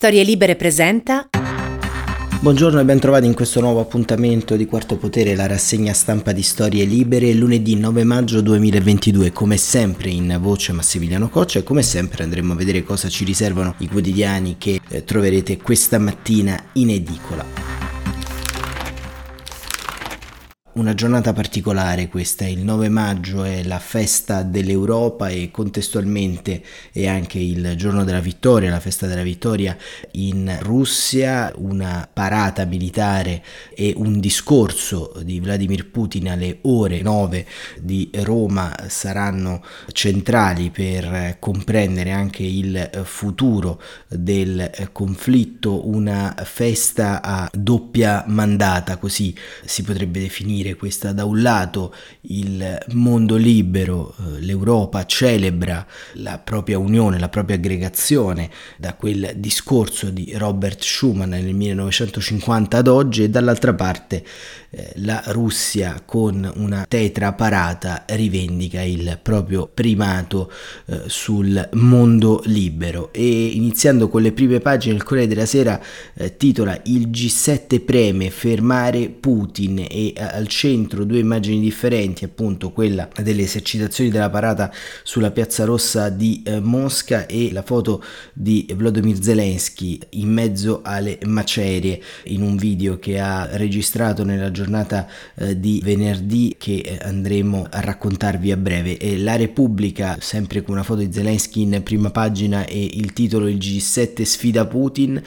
Storie Libere presenta. Buongiorno e bentrovati in questo nuovo appuntamento di Quarto Potere, la rassegna stampa di Storie Libere, lunedì 9 maggio 2022, come sempre in voce Massimiliano Coccia e come sempre andremo a vedere cosa ci riservano i quotidiani che eh, troverete questa mattina in edicola. Una giornata particolare questa, il 9 maggio è la festa dell'Europa e contestualmente è anche il giorno della vittoria, la festa della vittoria in Russia, una parata militare e un discorso di Vladimir Putin alle ore 9 di Roma saranno centrali per comprendere anche il futuro del conflitto, una festa a doppia mandata, così si potrebbe definire dire questa. Da un lato il mondo libero, eh, l'Europa celebra la propria unione, la propria aggregazione da quel discorso di Robert Schuman nel 1950 ad oggi e dall'altra parte la Russia con una tetra parata rivendica il proprio primato eh, sul mondo libero. E iniziando con le prime pagine il Corriere della Sera titola il G7 preme fermare Putin e al centro due immagini differenti, appunto quella delle esercitazioni della parata sulla piazza rossa di eh, Mosca e la foto di Vladimir Zelensky in mezzo alle macerie in un video che ha registrato nella giornata eh, di venerdì che eh, andremo a raccontarvi a breve. E la Repubblica, sempre con una foto di Zelensky in prima pagina e il titolo Il G7 sfida Putin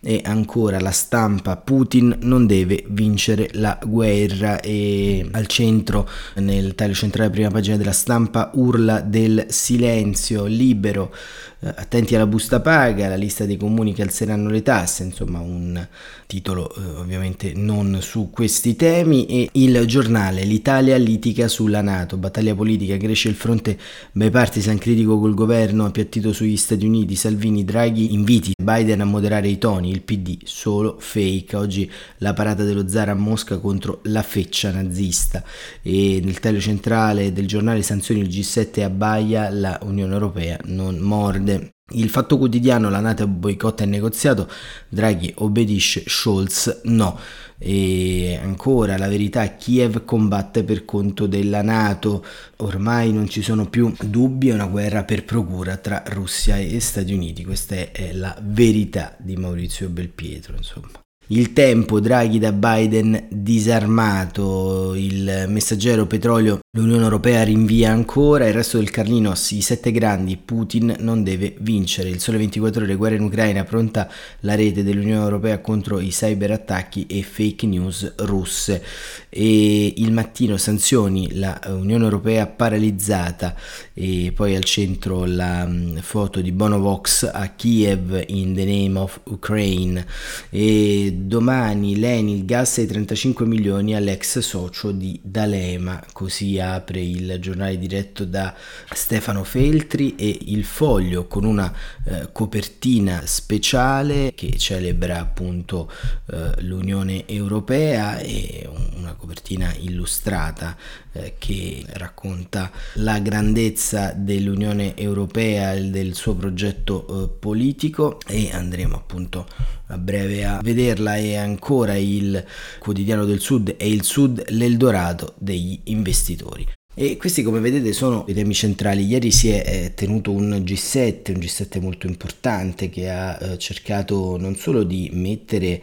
e ancora la stampa Putin non deve vincere la guerra e al centro nel taglio centrale prima pagina della stampa urla del silenzio libero eh, attenti alla busta paga la lista dei comuni che alzeranno le tasse insomma un titolo eh, ovviamente non su questi temi e il giornale l'Italia litiga sulla Nato. Battaglia politica cresce il fronte bipartisan critico col governo appiattito sugli Stati Uniti Salvini Draghi inviti Biden a moderare i toni il PD solo fake. Oggi la parata dello zar a Mosca contro la feccia nazista. E nel taglio centrale del giornale sanzioni il G7 abbaia la Unione Europea non morde il fatto quotidiano, la Nato boicotta il negoziato, Draghi obbedisce, Scholz no. E ancora la verità, Kiev combatte per conto della Nato, ormai non ci sono più dubbi, è una guerra per procura tra Russia e Stati Uniti, questa è la verità di Maurizio Belpietro, insomma. Il tempo, Draghi da Biden disarmato, il messaggero petrolio, l'Unione Europea rinvia ancora, il resto del Carlino, i sette grandi, Putin non deve vincere. Il sole 24 ore, guerra in Ucraina, pronta la rete dell'Unione Europea contro i cyberattacchi e fake news russe. E il mattino sanzioni, la Unione Europea paralizzata e poi al centro la mm, foto di Bonovox a Kiev in the name of Ukraine. E domani l'Eni il gas ai 35 milioni all'ex socio di D'Alema, così apre il giornale diretto da Stefano Feltri e il foglio con una eh, copertina speciale che celebra appunto eh, l'Unione Europea e una copertina illustrata eh, che racconta la grandezza dell'Unione Europea e del suo progetto eh, politico e andremo appunto a breve a vederla e ancora il quotidiano del sud e il sud l'Eldorado degli investitori. E questi come vedete sono i temi centrali. Ieri si è eh, tenuto un G7, un G7 molto importante che ha eh, cercato non solo di mettere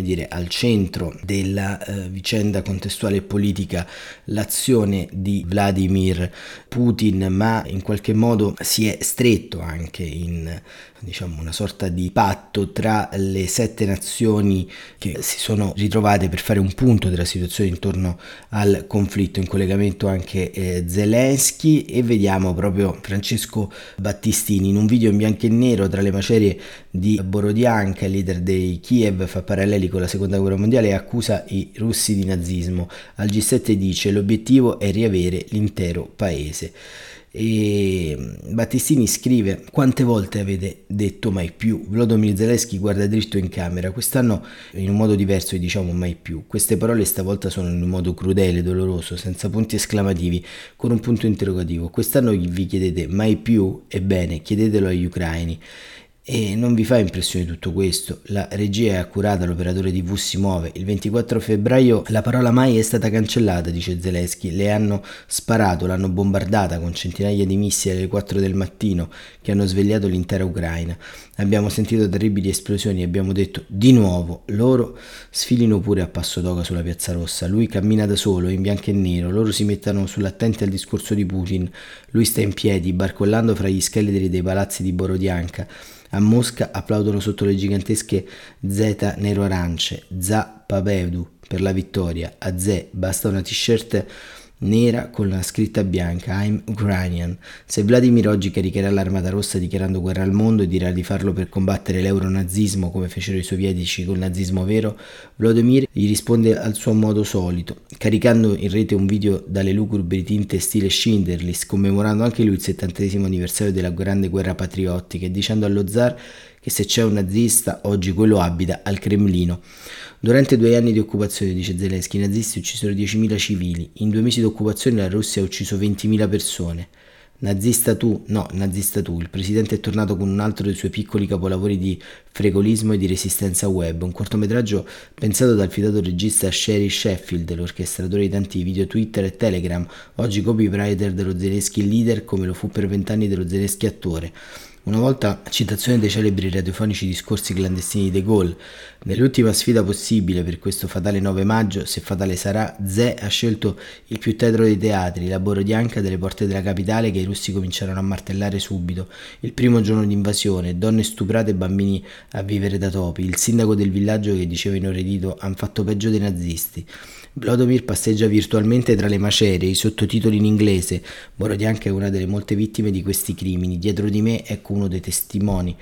dire, al centro della eh, vicenda contestuale e politica l'azione di Vladimir Putin, ma in qualche modo si è stretto anche in diciamo, una sorta di patto tra le sette nazioni che si sono ritrovate per fare un punto della situazione intorno al conflitto, in collegamento anche eh, Zelensky e vediamo proprio Francesco Battistini in un video in bianco e nero tra le macerie di Borodianka, leader dei Kiev, fa paralleli con la seconda guerra mondiale e accusa i russi di nazismo. Al G7 dice l'obiettivo è riavere l'intero paese. E Battistini scrive quante volte avete detto mai più? Volodymyr Zelensky guarda dritto in camera. Quest'anno in un modo diverso diciamo mai più. Queste parole stavolta sono in un modo crudele doloroso senza punti esclamativi con un punto interrogativo. Quest'anno vi chiedete mai più? Ebbene chiedetelo agli ucraini E non vi fa impressione tutto questo? La regia è accurata, l'operatore TV si muove. Il 24 febbraio la parola mai è stata cancellata, dice Zelensky. Le hanno sparato, l'hanno bombardata con centinaia di missili alle 4 del mattino che hanno svegliato l'intera Ucraina. Abbiamo sentito terribili esplosioni e abbiamo detto di nuovo, loro sfilino pure a passo d'oca sulla piazza rossa. Lui cammina da solo, in bianco e nero, loro si mettono sull'attenti al discorso di Putin. Lui sta in piedi, barcollando fra gli scheletri dei palazzi di Borodianka. A Mosca applaudono sotto le gigantesche Z nero-arance, Za Pavedu per la vittoria. A Z basta una t-shirt nera con la scritta bianca I'm Ukrainian. Se Vladimir oggi caricherà l'armata rossa dichiarando guerra al mondo e dirà di farlo per combattere l'euronazismo come fecero i sovietici col nazismo vero, Vladimir gli risponde al suo modo solito, caricando in rete un video dalle lugubri tinte stile Schindlerlist, commemorando anche lui il settantesimo anniversario della grande guerra patriottica e dicendo allo zar che se c'è un nazista oggi quello abita al Cremlino. Durante due anni di occupazione, dice Zelensky, i nazisti uccisero 10.000 civili. In due mesi di occupazione la Russia ha ucciso 20.000 persone. Nazista tu? No, nazista tu. Il presidente è tornato con un altro dei suoi piccoli capolavori di fregolismo e di resistenza web, un cortometraggio pensato dal fidato regista Sherry Sheffield, l'orchestratore di tanti video Twitter e Telegram, oggi copywriter dello Zelensky leader come lo fu per vent'anni dello Zelensky attore. Una volta citazione dei celebri radiofonici discorsi clandestini De Gaulle. Nell'ultima sfida possibile per questo fatale 9 maggio, se fatale sarà, Zè ha scelto il più tetro dei teatri, la Borodianca delle porte della capitale che i russi cominciarono a martellare subito. Il primo giorno di invasione, donne stuprate e bambini a vivere da topi, il sindaco del villaggio che diceva inorridito han fatto peggio dei nazisti. Vladimir passeggia virtualmente tra le macerie, i sottotitoli in inglese. Borodianka è una delle molte vittime di questi crimini. Dietro di me ecco uno dei testimoni.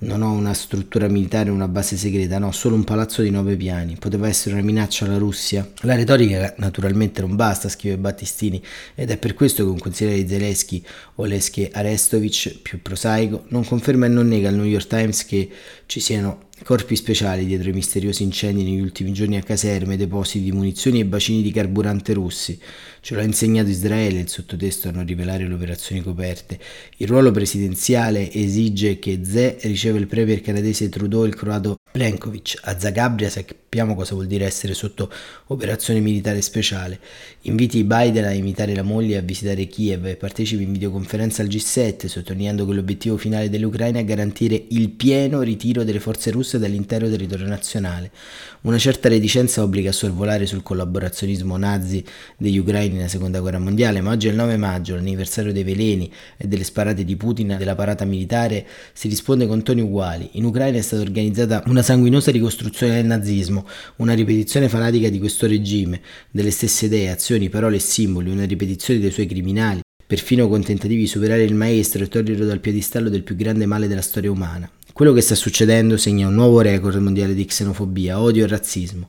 Non ho una struttura militare, una base segreta, no, solo un palazzo di nove piani. Poteva essere una minaccia alla Russia. La retorica naturalmente non basta, scrive Battistini, ed è per questo che un consigliere di Zelensky, Oleski Arestovic, più prosaico, non conferma e non nega al New York Times che ci siano Corpi speciali dietro i misteriosi incendi negli ultimi giorni a caserme, depositi di munizioni e bacini di carburante russi. Ce l'ha insegnato Israele, il sottotesto a non rivelare le operazioni coperte. Il ruolo presidenziale esige che Ze riceva il premier canadese Trudeau e il croato Plenkovic. A Zagabria sappiamo cosa vuol dire essere sotto operazione militare speciale. Inviti Biden a imitare la moglie a visitare Kiev e partecipi in videoconferenza al G7, sottolineando che l'obiettivo finale dell'Ucraina è garantire il pieno ritiro delle forze russe dall'intero territorio nazionale. Una certa reticenza obbliga a sorvolare sul collaborazionismo nazi degli ucraini nella seconda guerra mondiale, ma oggi è il 9 maggio, l'anniversario dei veleni e delle sparate di Putin della parata militare, si risponde con toni uguali. In Ucraina è stata organizzata una sanguinosa ricostruzione del nazismo, una ripetizione fanatica di questo regime, delle stesse idee, azioni, parole e simboli, una ripetizione dei suoi criminali, perfino con tentativi di superare il maestro e toglierlo dal piedistallo del più grande male della storia umana. Quello che sta succedendo segna un nuovo record mondiale di xenofobia, odio e razzismo.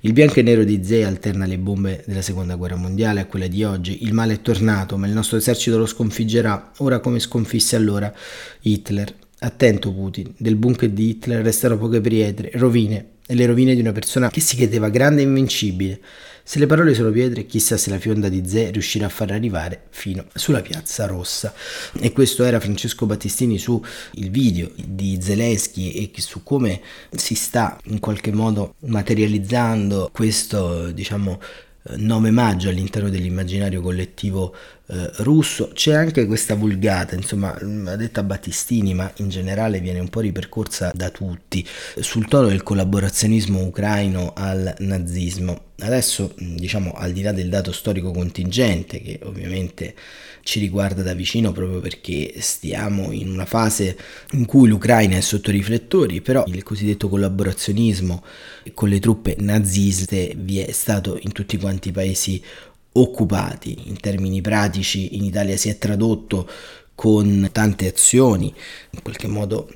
Il bianco e nero di Zee alterna le bombe della seconda guerra mondiale a quelle di oggi. Il male è tornato, ma il nostro esercito lo sconfiggerà, ora come sconfisse allora Hitler. Attento Putin, del bunker di Hitler restano poche pietre, rovine, e le rovine di una persona che si credeva grande e invincibile. Se le parole sono pietre, chissà se la fionda di Zè riuscirà a far arrivare fino sulla piazza rossa. E questo era Francesco Battistini su il video di Zelensky e su come si sta in qualche modo materializzando questo, diciamo, 9 maggio all'interno dell'immaginario collettivo eh, russo. C'è anche questa vulgata, insomma, ha detta Battistini, ma in generale viene un po' ripercorsa da tutti, sul tono del collaborazionismo ucraino al nazismo. Adesso, diciamo, al di là del dato storico contingente, che ovviamente ci riguarda da vicino proprio perché stiamo in una fase in cui l'Ucraina è sotto riflettori, però il cosiddetto collaborazionismo con le truppe naziste vi è stato in tutti quanti i paesi occupati. In termini pratici in Italia si è tradotto con tante azioni, in qualche modo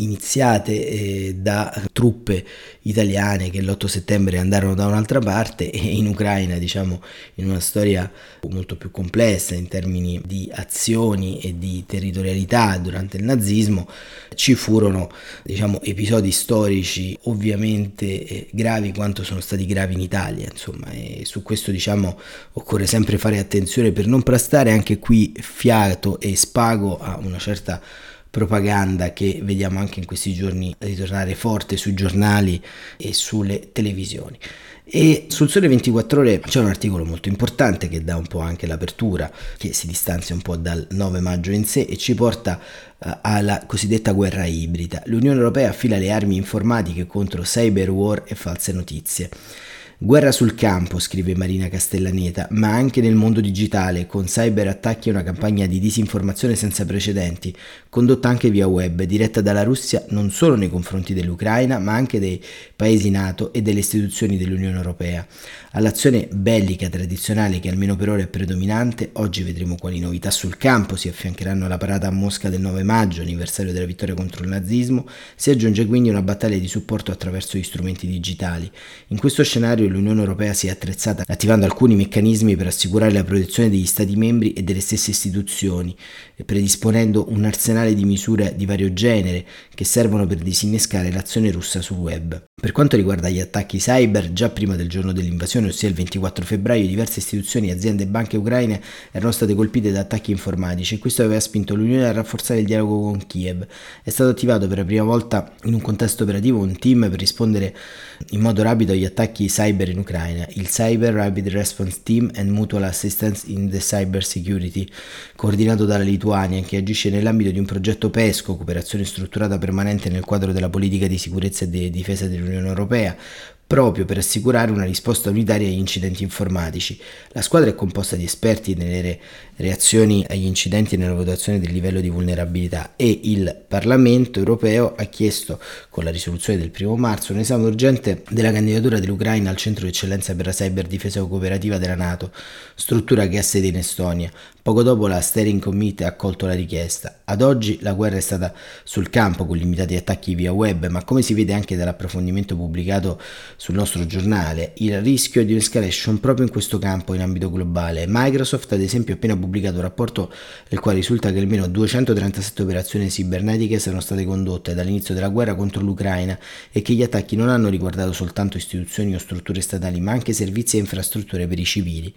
iniziate eh, da truppe italiane che l'8 settembre andarono da un'altra parte e in Ucraina, diciamo, in una storia molto più complessa in termini di azioni e di territorialità durante il nazismo, ci furono, diciamo, episodi storici ovviamente eh, gravi quanto sono stati gravi in Italia, insomma, e su questo, diciamo, occorre sempre fare attenzione per non prestare anche qui fiato e spago a una certa propaganda che vediamo anche in questi giorni ritornare forte sui giornali e sulle televisioni. E sul Sole 24 Ore c'è un articolo molto importante che dà un po' anche l'apertura, che si distanzia un po' dal 9 maggio in sé e ci porta uh, alla cosiddetta guerra ibrida. L'Unione Europea affila le armi informatiche contro cyber war e false notizie. Guerra sul campo, scrive Marina Castellaneta, ma anche nel mondo digitale, con cyberattacchi e una campagna di disinformazione senza precedenti, condotta anche via web, diretta dalla Russia non solo nei confronti dell'Ucraina, ma anche dei paesi NATO e delle istituzioni dell'Unione Europea. All'azione bellica tradizionale che almeno per ora è predominante, oggi vedremo quali novità sul campo si affiancheranno alla parata a Mosca del 9 maggio, anniversario della vittoria contro il nazismo, si aggiunge quindi una battaglia di supporto attraverso gli strumenti digitali. In questo scenario l'Unione Europea si è attrezzata attivando alcuni meccanismi per assicurare la protezione degli Stati membri e delle stesse istituzioni, predisponendo un arsenale di misure di vario genere che servono per disinnescare l'azione russa sul web. Per quanto riguarda gli attacchi cyber, già prima del giorno dell'invasione, ossia il 24 febbraio, diverse istituzioni, aziende e banche ucraine erano state colpite da attacchi informatici e questo aveva spinto l'Unione a rafforzare il dialogo con Kiev. È stato attivato per la prima volta in un contesto operativo un team per rispondere in modo rapido agli attacchi cyber in Ucraina, il Cyber Rapid Response Team and Mutual Assistance in the Cyber Security, coordinato dalla Lituania, che agisce nell'ambito di un progetto PESCO, cooperazione strutturata permanente nel quadro della politica di sicurezza e di difesa dell'Unione Europea, proprio per assicurare una risposta unitaria agli incidenti informatici. La squadra è composta di esperti nelle re- reazioni agli incidenti e nella valutazione del livello di vulnerabilità e il Parlamento europeo ha chiesto con la risoluzione del 1 marzo un esame urgente della candidatura dell'Ucraina al centro di eccellenza per la cyberdifesa cooperativa della Nato, struttura che ha sede in Estonia. Poco dopo la Steering Committee ha accolto la richiesta. Ad oggi la guerra è stata sul campo con limitati attacchi via web, ma come si vede anche dall'approfondimento pubblicato sul nostro giornale, il rischio di un'escalation proprio in questo campo in ambito globale. Microsoft ad esempio ha appena pubblicato un rapporto nel quale risulta che almeno 237 operazioni cibernetiche sono state condotte dall'inizio della guerra contro l'Ucraina e che gli attacchi non hanno riguardato soltanto istituzioni o strutture statali, ma anche servizi e infrastrutture per i civili.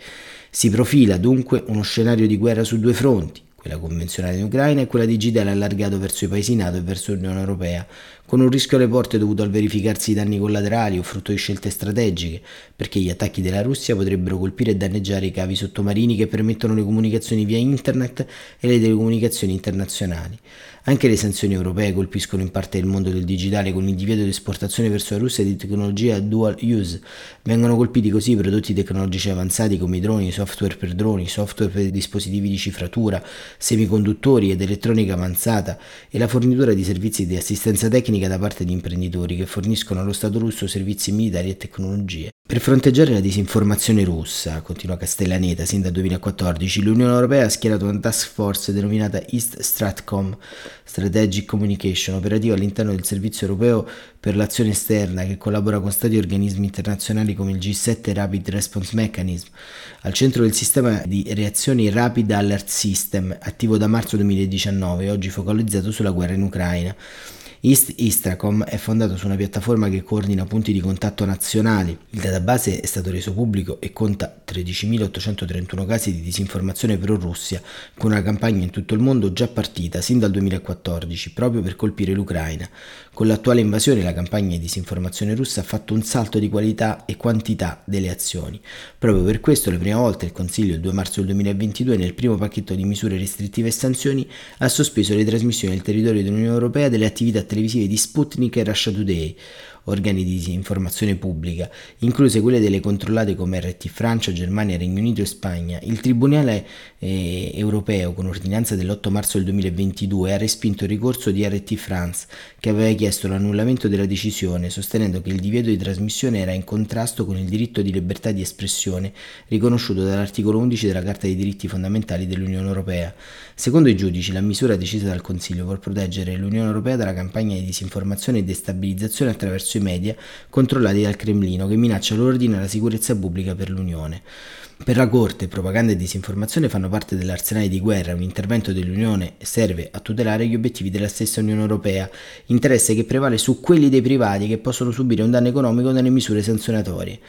Si profila dunque uno scenario di guerra su due fronti, quella convenzionale in Ucraina e quella digitale allargato verso i paesi NATO e verso l'Unione Europea, con un rischio alle porte dovuto al verificarsi di danni collaterali o frutto di scelte strategiche, perché gli attacchi della Russia potrebbero colpire e danneggiare i cavi sottomarini che permettono le comunicazioni via internet e le telecomunicazioni internazionali. Anche le sanzioni europee colpiscono in parte il mondo del digitale con il divieto di esportazione verso la Russia di tecnologia dual use. Vengono colpiti così prodotti tecnologici avanzati come i droni, software per droni, software per dispositivi di cifratura, semiconduttori ed elettronica avanzata e la fornitura di servizi di assistenza tecnica da parte di imprenditori che forniscono allo Stato russo servizi militari e tecnologie. Per fronteggiare la disinformazione russa, continua Castellaneta, sin dal 2014, l'Unione Europea ha schierato una task force denominata East Stratcom, Strategic Communication, operativa all'interno del Servizio Europeo per l'azione esterna che collabora con stati e organismi internazionali come il G7 Rapid Response Mechanism, al centro del sistema di reazioni Rapid Alert System, attivo da marzo 2019 e oggi focalizzato sulla guerra in Ucraina. East Istracom è fondato su una piattaforma che coordina punti di contatto nazionali. Il database è stato reso pubblico e conta 13.831 casi di disinformazione pro-Russia, con una campagna in tutto il mondo già partita sin dal 2014, proprio per colpire l'Ucraina. Con l'attuale invasione la campagna di disinformazione russa ha fatto un salto di qualità e quantità delle azioni. Proprio per questo, la prima volta il Consiglio il 2 marzo del 2022, nel primo pacchetto di misure restrittive e sanzioni, ha sospeso le trasmissioni nel territorio dell'Unione Europea delle attività televisive di Sputnik e Russia Today, organi di informazione pubblica, incluse quelle delle controllate come RT Francia, Germania, Regno Unito e Spagna. Il Tribunale eh, europeo, con ordinanza dell'8 marzo del 2022, ha respinto il ricorso di RT France, che aveva chiesto l'annullamento della decisione, sostenendo che il divieto di trasmissione era in contrasto con il diritto di libertà di espressione riconosciuto dall'articolo 11 della Carta dei diritti fondamentali dell'Unione Europea. Secondo i giudici, la misura decisa dal Consiglio vuol proteggere l'Unione Europea dalla campagna di disinformazione e destabilizzazione attraverso i media controllati dal Cremlino che minaccia l'ordine e la sicurezza pubblica per l'Unione. Per la Corte, propaganda e disinformazione fanno parte dell'arsenale di guerra. Un intervento dell'Unione serve a tutelare gli obiettivi della stessa Unione Europea, interesse che prevale su quelli dei privati che possono subire un danno economico nelle misure sanzionatorie.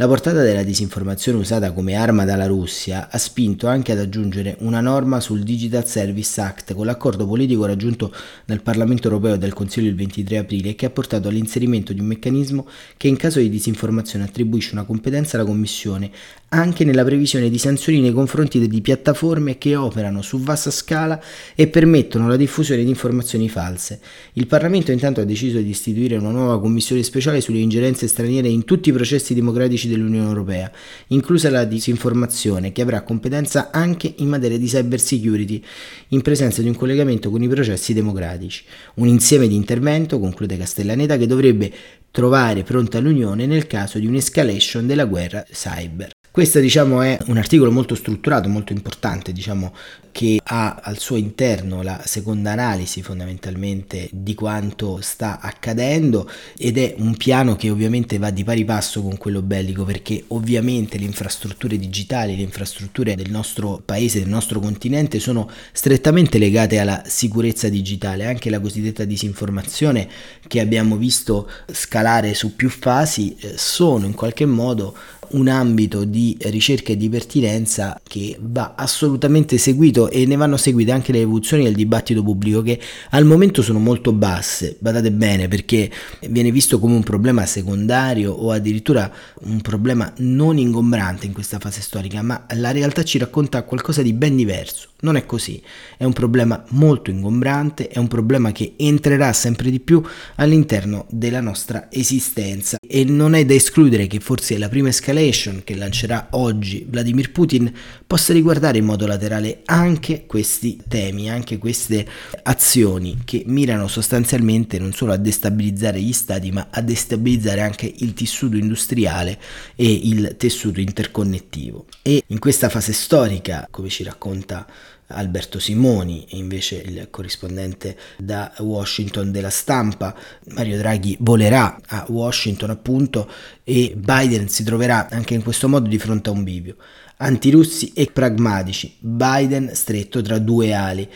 La portata della disinformazione usata come arma dalla Russia ha spinto anche ad aggiungere una norma sul Digital Service Act con l'accordo politico raggiunto dal Parlamento europeo e dal Consiglio il 23 aprile che ha portato all'inserimento di un meccanismo che in caso di disinformazione attribuisce una competenza alla Commissione anche nella previsione di sanzioni nei confronti di piattaforme che operano su vasta scala e permettono la diffusione di informazioni false. Il Parlamento intanto ha deciso di istituire una nuova commissione speciale sulle ingerenze straniere in tutti i processi democratici dell'Unione Europea, inclusa la disinformazione, che avrà competenza anche in materia di cyber security, in presenza di un collegamento con i processi democratici. Un insieme di intervento, conclude Castellaneta, che dovrebbe trovare pronta l'Unione nel caso di un'escalation della guerra cyber. Questo diciamo è un articolo molto strutturato, molto importante, diciamo, che ha al suo interno la seconda analisi fondamentalmente di quanto sta accadendo ed è un piano che ovviamente va di pari passo con quello bellico perché ovviamente le infrastrutture digitali, le infrastrutture del nostro paese, del nostro continente sono strettamente legate alla sicurezza digitale, anche la cosiddetta disinformazione che abbiamo visto scalare su più fasi eh, sono in qualche modo un ambito di ricerca e di pertinenza che va assolutamente seguito e ne vanno seguite anche le evoluzioni del dibattito pubblico che al momento sono molto basse, badate bene perché viene visto come un problema secondario o addirittura un problema non ingombrante in questa fase storica, ma la realtà ci racconta qualcosa di ben diverso. Non è così, è un problema molto ingombrante, è un problema che entrerà sempre di più all'interno della nostra esistenza. E non è da escludere che forse la prima escalation che lancerà oggi Vladimir Putin possa riguardare in modo laterale anche questi temi, anche queste azioni che mirano sostanzialmente non solo a destabilizzare gli stati ma a destabilizzare anche il tessuto industriale e il tessuto interconnettivo. E in questa fase storica, come ci racconta Alberto Simoni invece il corrispondente da Washington della stampa. Mario Draghi volerà a Washington appunto e Biden si troverà anche in questo modo di fronte a un bivio. Antirussi e pragmatici, Biden stretto tra due ali.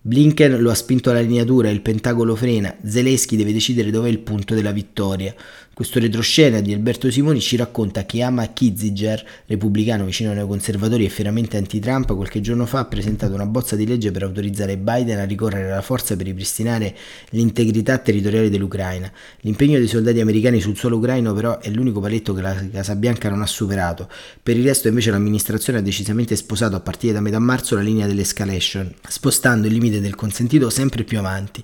Blinken lo ha spinto alla lineatura, il Pentagono frena, Zelensky deve decidere dov'è il punto della vittoria. Questo retroscena di Alberto Simoni ci racconta che Ama Kiziger, repubblicano vicino ai neoconservatori e fieramente anti-Trump, qualche giorno fa ha presentato una bozza di legge per autorizzare Biden a ricorrere alla forza per ripristinare l'integrità territoriale dell'Ucraina. L'impegno dei soldati americani sul suolo ucraino però è l'unico paletto che la Casa Bianca non ha superato. Per il resto invece l'amministrazione ha decisamente sposato a partire da metà marzo la linea dell'escalation, spostando il limite del consentito sempre più avanti.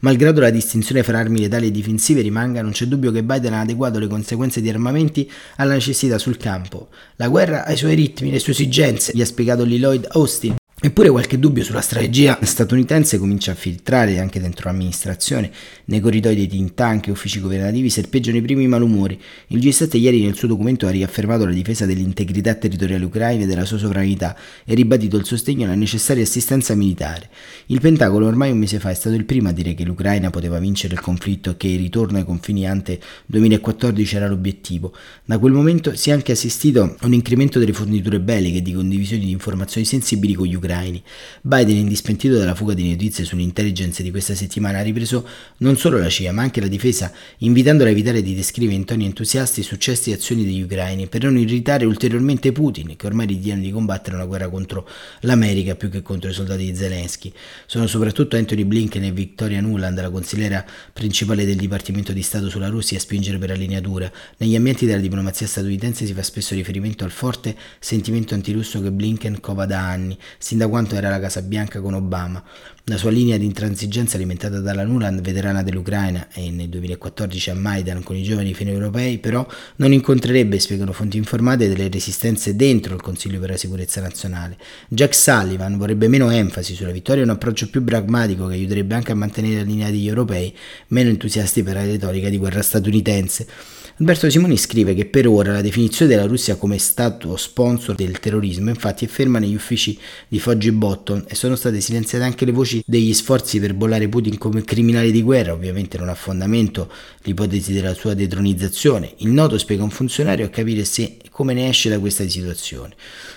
Malgrado la distinzione fra armi letali e difensive rimanga, non c'è dubbio che Biden ha adeguato le conseguenze di armamenti alla necessità sul campo. La guerra ha i suoi ritmi, le sue esigenze, gli ha spiegato Lloyd Austin. Eppure qualche dubbio sulla strategia statunitense comincia a filtrare anche dentro l'amministrazione. Nei corridoi dei think tank e uffici governativi serpeggiano i primi malumori. Il G7 ieri nel suo documento ha riaffermato la difesa dell'integrità territoriale ucraina e della sua sovranità e ribadito il sostegno alla necessaria assistenza militare. Il Pentagono ormai un mese fa è stato il primo a dire che l'Ucraina poteva vincere il conflitto e che il ritorno ai confini ante 2014 era l'obiettivo. Da quel momento si è anche assistito a un incremento delle forniture belliche e di condivisione di informazioni sensibili con gli ucraini ucraini. Biden, indispentito dalla fuga di notizie sull'intelligence di questa settimana, ha ripreso non solo la CIA ma anche la difesa, invitandola a evitare di descrivere in toni entusiasti successi e azioni degli ucraini per non irritare ulteriormente Putin, che ormai ritiene di combattere una guerra contro l'America più che contro i soldati di Zelensky. Sono soprattutto Anthony Blinken e Victoria Nuland, la consigliera principale del Dipartimento di Stato sulla Russia, a spingere per allineatura. Negli ambienti della diplomazia statunitense si fa spesso riferimento al forte sentimento antirusso che Blinken cova da anni, sin da quanto era la Casa Bianca con Obama. La sua linea di intransigenza alimentata dalla Nuland, veterana dell'Ucraina e nel 2014 a Maidan con i giovani fini europei, però non incontrerebbe, spiegano fonti informate, delle resistenze dentro il Consiglio per la sicurezza nazionale. Jack Sullivan vorrebbe meno enfasi sulla vittoria e un approccio più pragmatico che aiuterebbe anche a mantenere la linea degli europei, meno entusiasti per la retorica di guerra statunitense. Alberto Simoni scrive che per ora la definizione della Russia come stato sponsor del terrorismo infatti è ferma negli uffici di Foggi Botton e sono state silenziate anche le voci degli sforzi per bollare Putin come criminale di guerra, ovviamente non ha fondamento l'ipotesi della sua detronizzazione. Il noto spiega un funzionario a capire se come ne esce da questa situazione.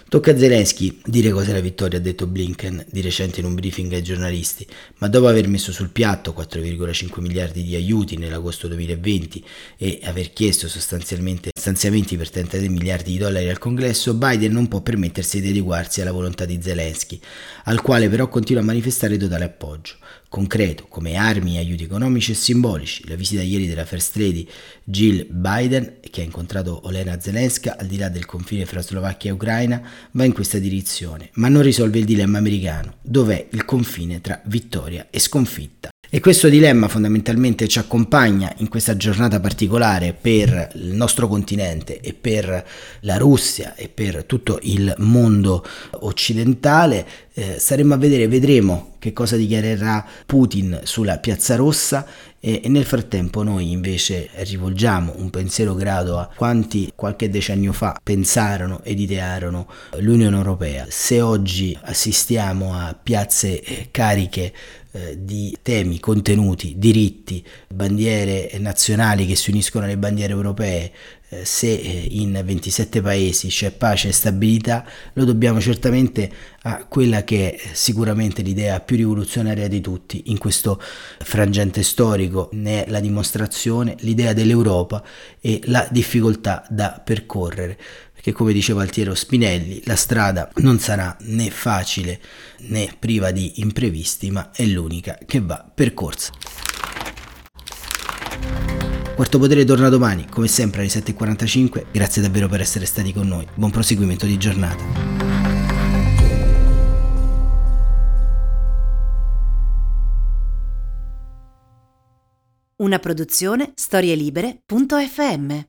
Tocca a Zelensky dire cos'è la vittoria, ha detto Blinken di recente in un briefing ai giornalisti, ma dopo aver messo sul piatto 4,5 miliardi di aiuti nell'agosto 2020 e aver chiesto sostanzialmente stanziamenti per 33 miliardi di dollari al congresso, Biden non può permettersi di adeguarsi alla volontà di Zelensky, al quale però continua a manifestare totale appoggio concreto come armi aiuti economici e simbolici. La visita ieri della First Lady Jill Biden, che ha incontrato Olena Zelenska al di là del confine fra Slovacchia e Ucraina, va in questa direzione, ma non risolve il dilemma americano, dov'è il confine tra vittoria e sconfitta. E questo dilemma fondamentalmente ci accompagna in questa giornata particolare per il nostro continente e per la Russia e per tutto il mondo occidentale. Eh, staremo a vedere, vedremo che cosa dichiarerà Putin sulla Piazza Rossa e, e, nel frattempo noi invece rivolgiamo un pensiero grado a quanti qualche decennio fa pensarono ed idearono l'Unione Europea. Se oggi assistiamo a piazze eh, cariche eh, di temi, contenuti, diritti, bandiere nazionali che si uniscono alle bandiere europee, eh, se eh, in 27 paesi c'è pace e stabilità, lo dobbiamo certamente a quella che è sicuramente l'idea più rivoluzionaria di tutti in questo frangente storico, ne è la dimostrazione, l'idea dell'Europa e la difficoltà da percorrere perché come diceva Altiero Spinelli, la strada non sarà né facile né priva di imprevisti, ma è l'unica che va percorsa. Quarto Potere torna domani, come sempre alle 7.45. Grazie davvero per essere stati con noi. Buon proseguimento di giornata. Una produzione storielibere.fm